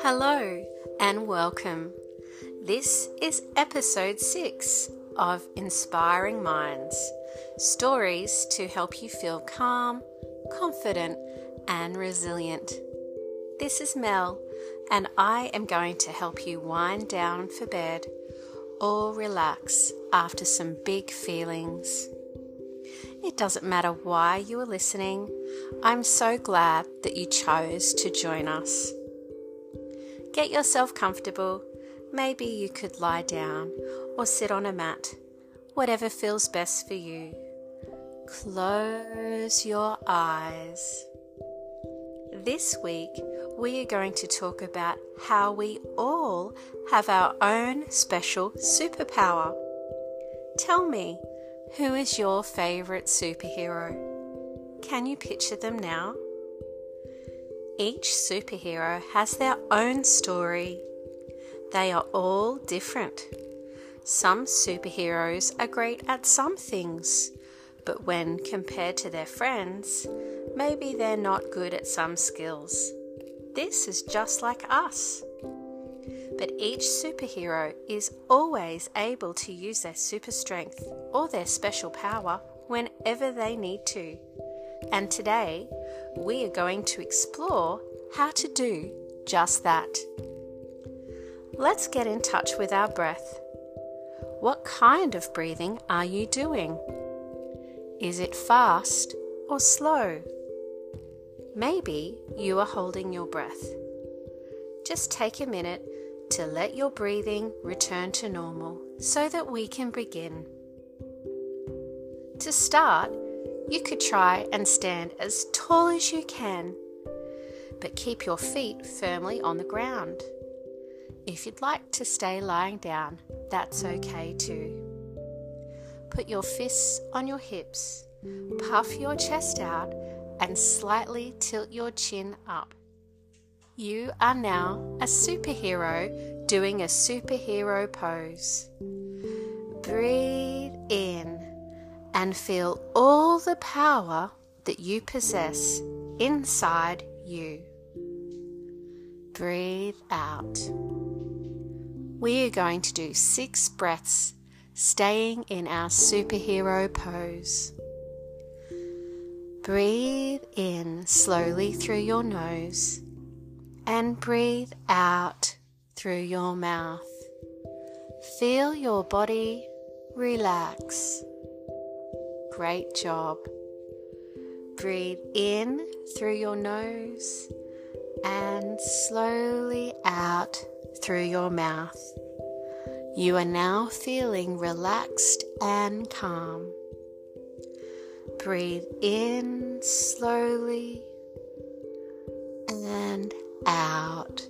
Hello and welcome. This is episode 6 of Inspiring Minds stories to help you feel calm, confident, and resilient. This is Mel, and I am going to help you wind down for bed or relax after some big feelings. It doesn't matter why you are listening, I'm so glad that you chose to join us. Get yourself comfortable. Maybe you could lie down or sit on a mat, whatever feels best for you. Close your eyes. This week, we are going to talk about how we all have our own special superpower. Tell me, who is your favourite superhero? Can you picture them now? Each superhero has their own story. They are all different. Some superheroes are great at some things, but when compared to their friends, maybe they're not good at some skills. This is just like us. But each superhero is always able to use their super strength or their special power whenever they need to. And today, we are going to explore how to do just that. Let's get in touch with our breath. What kind of breathing are you doing? Is it fast or slow? Maybe you are holding your breath. Just take a minute to let your breathing return to normal so that we can begin. To start, you could try and stand as tall as you can, but keep your feet firmly on the ground. If you'd like to stay lying down, that's okay too. Put your fists on your hips, puff your chest out, and slightly tilt your chin up. You are now a superhero doing a superhero pose. Breathe in and feel all the power that you possess inside you. Breathe out. We are going to do six breaths staying in our superhero pose. Breathe in slowly through your nose and breathe out through your mouth. Feel your body relax. Great job. Breathe in through your nose and slowly out through your mouth. You are now feeling relaxed and calm. Breathe in slowly and out.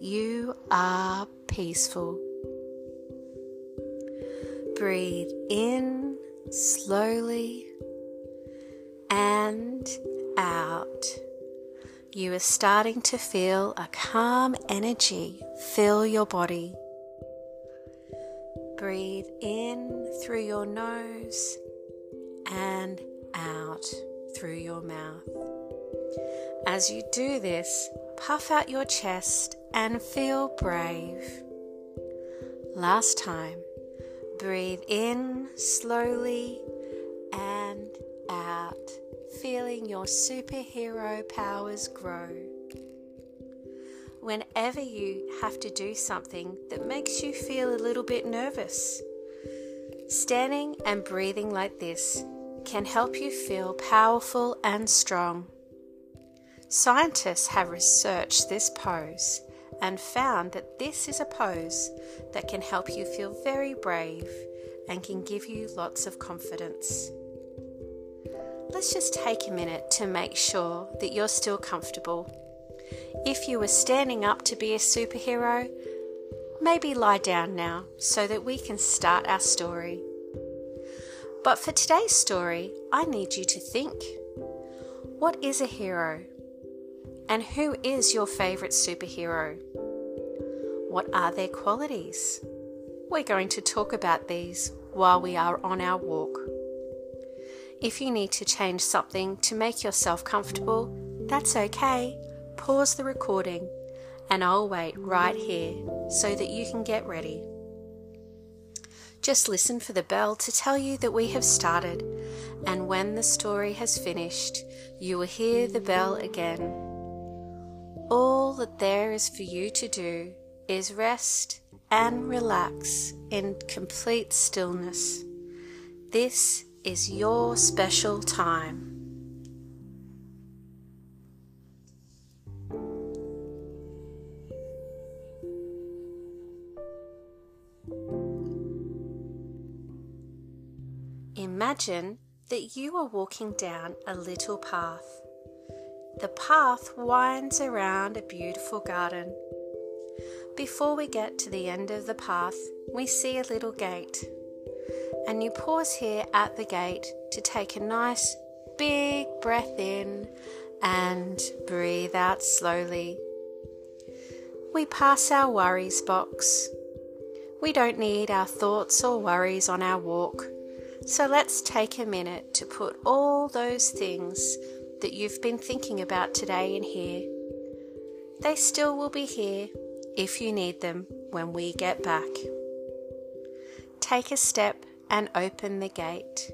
You are peaceful. Breathe in slowly and out. You are starting to feel a calm energy fill your body. Breathe in through your nose and out through your mouth. As you do this, puff out your chest and feel brave. Last time, breathe in slowly and out, feeling your superhero powers grow whenever you have to do something that makes you feel a little bit nervous. Standing and breathing like this can help you feel powerful and strong. Scientists have researched this pose and found that this is a pose that can help you feel very brave and can give you lots of confidence. Let's just take a minute to make sure that you're still comfortable if you were standing up to be a superhero, maybe lie down now so that we can start our story. But for today's story, I need you to think what is a hero? And who is your favourite superhero? What are their qualities? We're going to talk about these while we are on our walk. If you need to change something to make yourself comfortable, that's okay. Pause the recording and I'll wait right here so that you can get ready. Just listen for the bell to tell you that we have started, and when the story has finished, you will hear the bell again. All that there is for you to do is rest and relax in complete stillness. This is your special time. Imagine that you are walking down a little path. The path winds around a beautiful garden. Before we get to the end of the path, we see a little gate. And you pause here at the gate to take a nice big breath in and breathe out slowly. We pass our worries box. We don't need our thoughts or worries on our walk. So let's take a minute to put all those things that you've been thinking about today and here. They still will be here if you need them when we get back. Take a step and open the gate.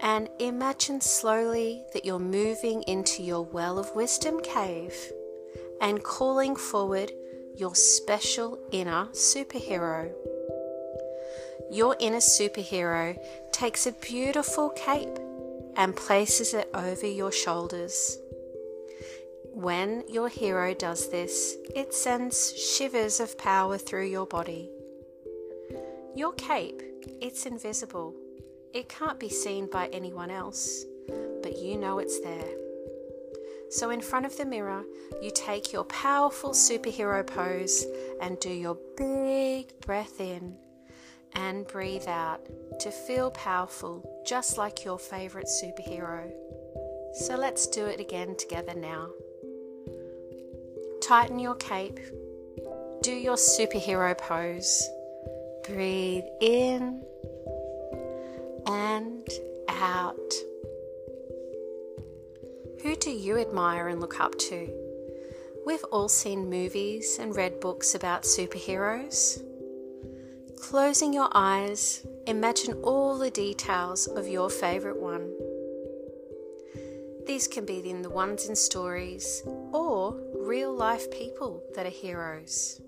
And imagine slowly that you're moving into your Well of Wisdom cave and calling forward your special inner superhero. Your inner superhero takes a beautiful cape and places it over your shoulders. When your hero does this, it sends shivers of power through your body. Your cape, it's invisible. It can't be seen by anyone else, but you know it's there. So, in front of the mirror, you take your powerful superhero pose and do your big breath in and breathe out to feel powerful, just like your favorite superhero. So, let's do it again together now. Tighten your cape. Do your superhero pose. Breathe in and out. Who do you admire and look up to? We've all seen movies and read books about superheroes. Closing your eyes, imagine all the details of your favourite one. These can be in the ones in stories or real life people that are heroes.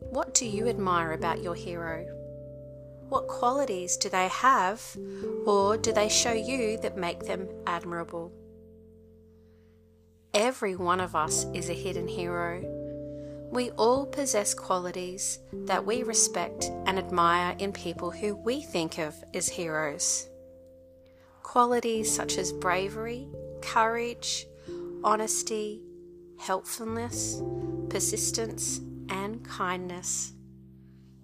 What do you admire about your hero? What qualities do they have or do they show you that make them admirable? Every one of us is a hidden hero. We all possess qualities that we respect and admire in people who we think of as heroes. Qualities such as bravery, courage, honesty, helpfulness, persistence, and kindness.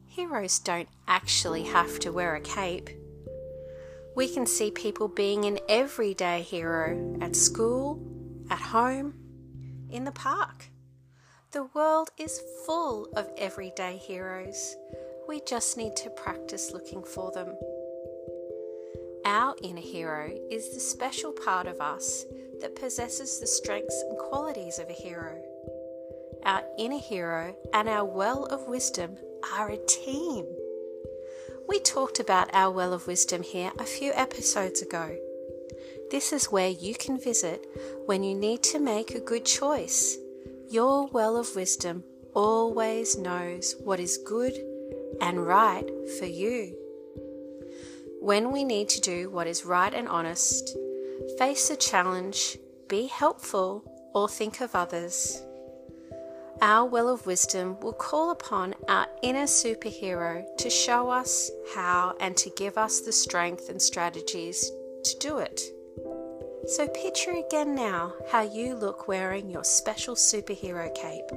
Heroes don't actually have to wear a cape. We can see people being an everyday hero at school, at home, in the park. The world is full of everyday heroes. We just need to practice looking for them. Our inner hero is the special part of us that possesses the strengths and qualities of a hero. Our inner hero and our well of wisdom are a team. We talked about our well of wisdom here a few episodes ago. This is where you can visit when you need to make a good choice. Your well of wisdom always knows what is good and right for you. When we need to do what is right and honest, face a challenge, be helpful, or think of others, our well of wisdom will call upon our inner superhero to show us how and to give us the strength and strategies to do it. So, picture again now how you look wearing your special superhero cape.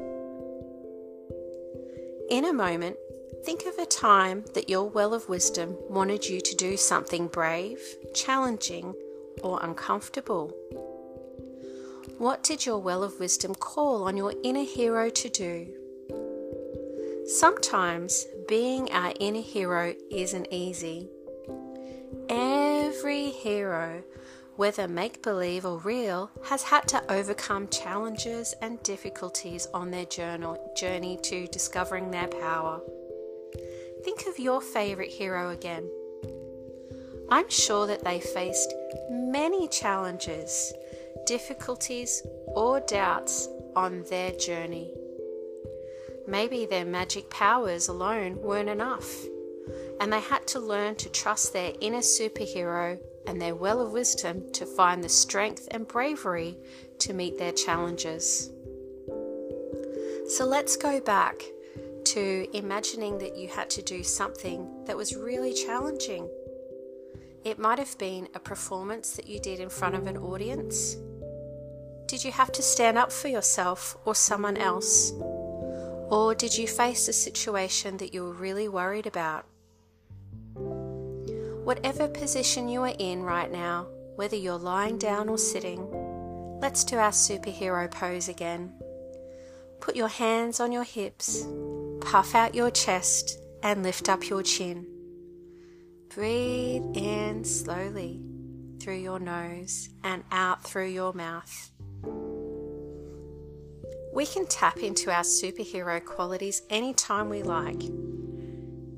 In a moment, Think of a time that your well of wisdom wanted you to do something brave, challenging, or uncomfortable. What did your well of wisdom call on your inner hero to do? Sometimes being our inner hero isn't easy. Every hero, whether make believe or real, has had to overcome challenges and difficulties on their journey to discovering their power. Think of your favourite hero again. I'm sure that they faced many challenges, difficulties, or doubts on their journey. Maybe their magic powers alone weren't enough, and they had to learn to trust their inner superhero and their well of wisdom to find the strength and bravery to meet their challenges. So let's go back to imagining that you had to do something that was really challenging. It might have been a performance that you did in front of an audience. Did you have to stand up for yourself or someone else? Or did you face a situation that you were really worried about? Whatever position you are in right now, whether you're lying down or sitting, let's do our superhero pose again. Put your hands on your hips, puff out your chest, and lift up your chin. Breathe in slowly through your nose and out through your mouth. We can tap into our superhero qualities anytime we like.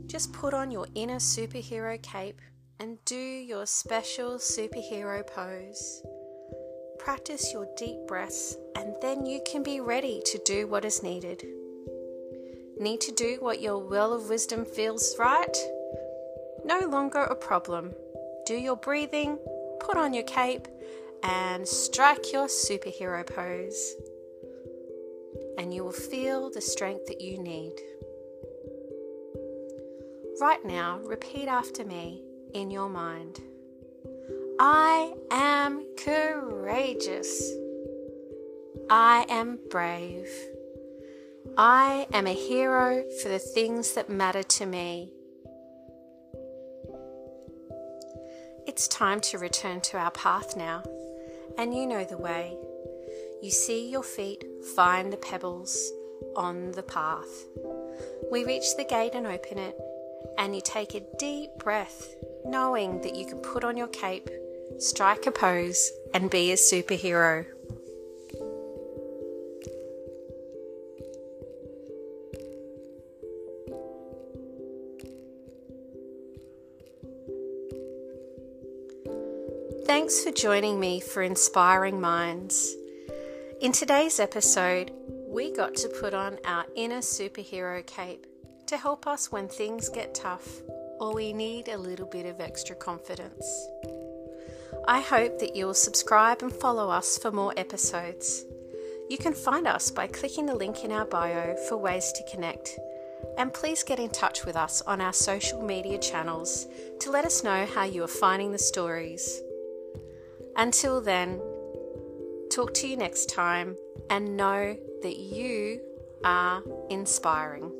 Just put on your inner superhero cape and do your special superhero pose. Practice your deep breaths, and then you can be ready to do what is needed. Need to do what your well of wisdom feels right? No longer a problem. Do your breathing, put on your cape, and strike your superhero pose. And you will feel the strength that you need. Right now, repeat after me in your mind. I am courageous. I am brave. I am a hero for the things that matter to me. It's time to return to our path now, and you know the way. You see your feet find the pebbles on the path. We reach the gate and open it, and you take a deep breath knowing that you can put on your cape, strike a pose, and be a superhero. Thanks for joining me for Inspiring Minds. In today's episode, we got to put on our inner superhero cape to help us when things get tough or we need a little bit of extra confidence. I hope that you will subscribe and follow us for more episodes. You can find us by clicking the link in our bio for ways to connect. And please get in touch with us on our social media channels to let us know how you are finding the stories. Until then, talk to you next time and know that you are inspiring.